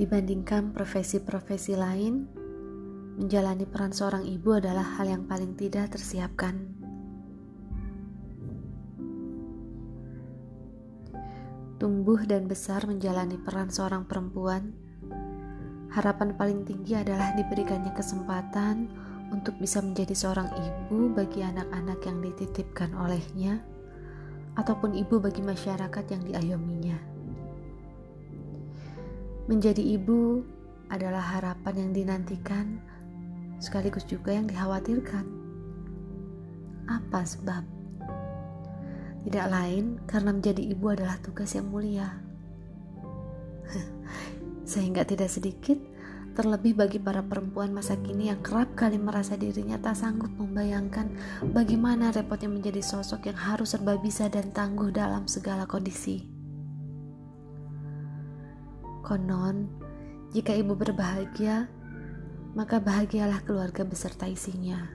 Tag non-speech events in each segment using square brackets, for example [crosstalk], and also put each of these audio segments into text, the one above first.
Dibandingkan profesi-profesi lain, menjalani peran seorang ibu adalah hal yang paling tidak tersiapkan. Tumbuh dan besar menjalani peran seorang perempuan, harapan paling tinggi adalah diberikannya kesempatan untuk bisa menjadi seorang ibu bagi anak-anak yang dititipkan olehnya, ataupun ibu bagi masyarakat yang diayominya. Menjadi ibu adalah harapan yang dinantikan, sekaligus juga yang dikhawatirkan. Apa sebab? Tidak lain karena menjadi ibu adalah tugas yang mulia. [laughs] Sehingga tidak sedikit terlebih bagi para perempuan masa kini yang kerap kali merasa dirinya tak sanggup membayangkan bagaimana repotnya menjadi sosok yang harus serba bisa dan tangguh dalam segala kondisi. Konon, jika ibu berbahagia, maka bahagialah keluarga beserta isinya.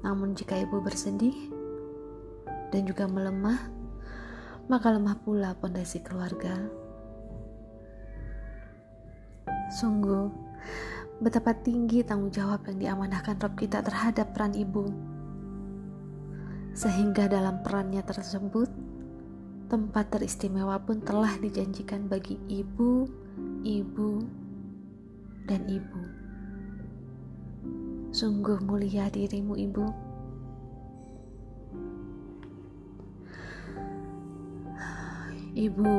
Namun jika ibu bersedih dan juga melemah, maka lemah pula pondasi keluarga. Sungguh, betapa tinggi tanggung jawab yang diamanahkan Rob kita terhadap peran ibu. Sehingga dalam perannya tersebut, tempat teristimewa pun telah dijanjikan bagi ibu, ibu, dan ibu. Sungguh mulia dirimu, ibu. Ibu,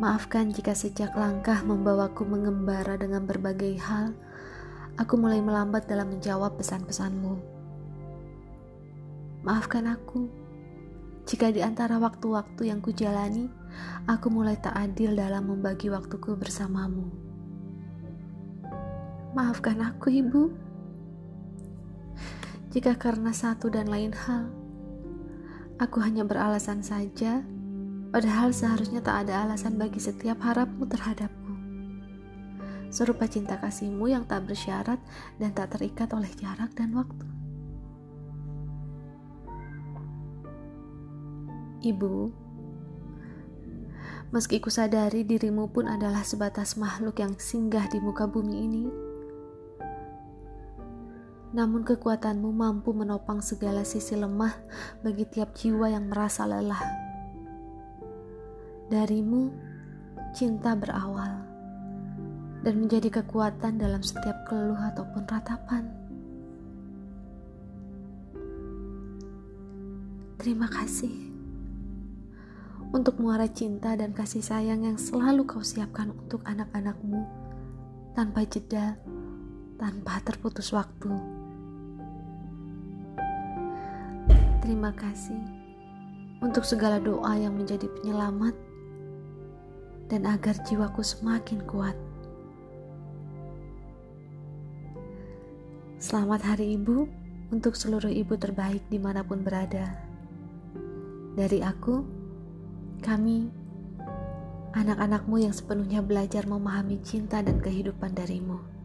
maafkan jika sejak langkah membawaku mengembara dengan berbagai hal, aku mulai melambat dalam menjawab pesan-pesanmu. Maafkan aku jika di antara waktu-waktu yang kujalani, aku mulai tak adil dalam membagi waktuku bersamamu. Maafkan aku, Ibu. Jika karena satu dan lain hal, aku hanya beralasan saja, padahal seharusnya tak ada alasan bagi setiap harapmu terhadapku. Serupa cinta kasihmu yang tak bersyarat dan tak terikat oleh jarak dan waktu. Ibu, meski ku sadari dirimu pun adalah sebatas makhluk yang singgah di muka bumi ini, namun kekuatanmu mampu menopang segala sisi lemah bagi tiap jiwa yang merasa lelah. Darimu, cinta berawal dan menjadi kekuatan dalam setiap keluh ataupun ratapan. Terima kasih untuk muara cinta dan kasih sayang yang selalu kau siapkan untuk anak-anakmu tanpa jeda, tanpa terputus waktu. Terima kasih untuk segala doa yang menjadi penyelamat dan agar jiwaku semakin kuat. Selamat Hari Ibu untuk seluruh ibu terbaik di mana pun berada. Dari aku, kami, anak-anakmu yang sepenuhnya belajar memahami cinta dan kehidupan darimu.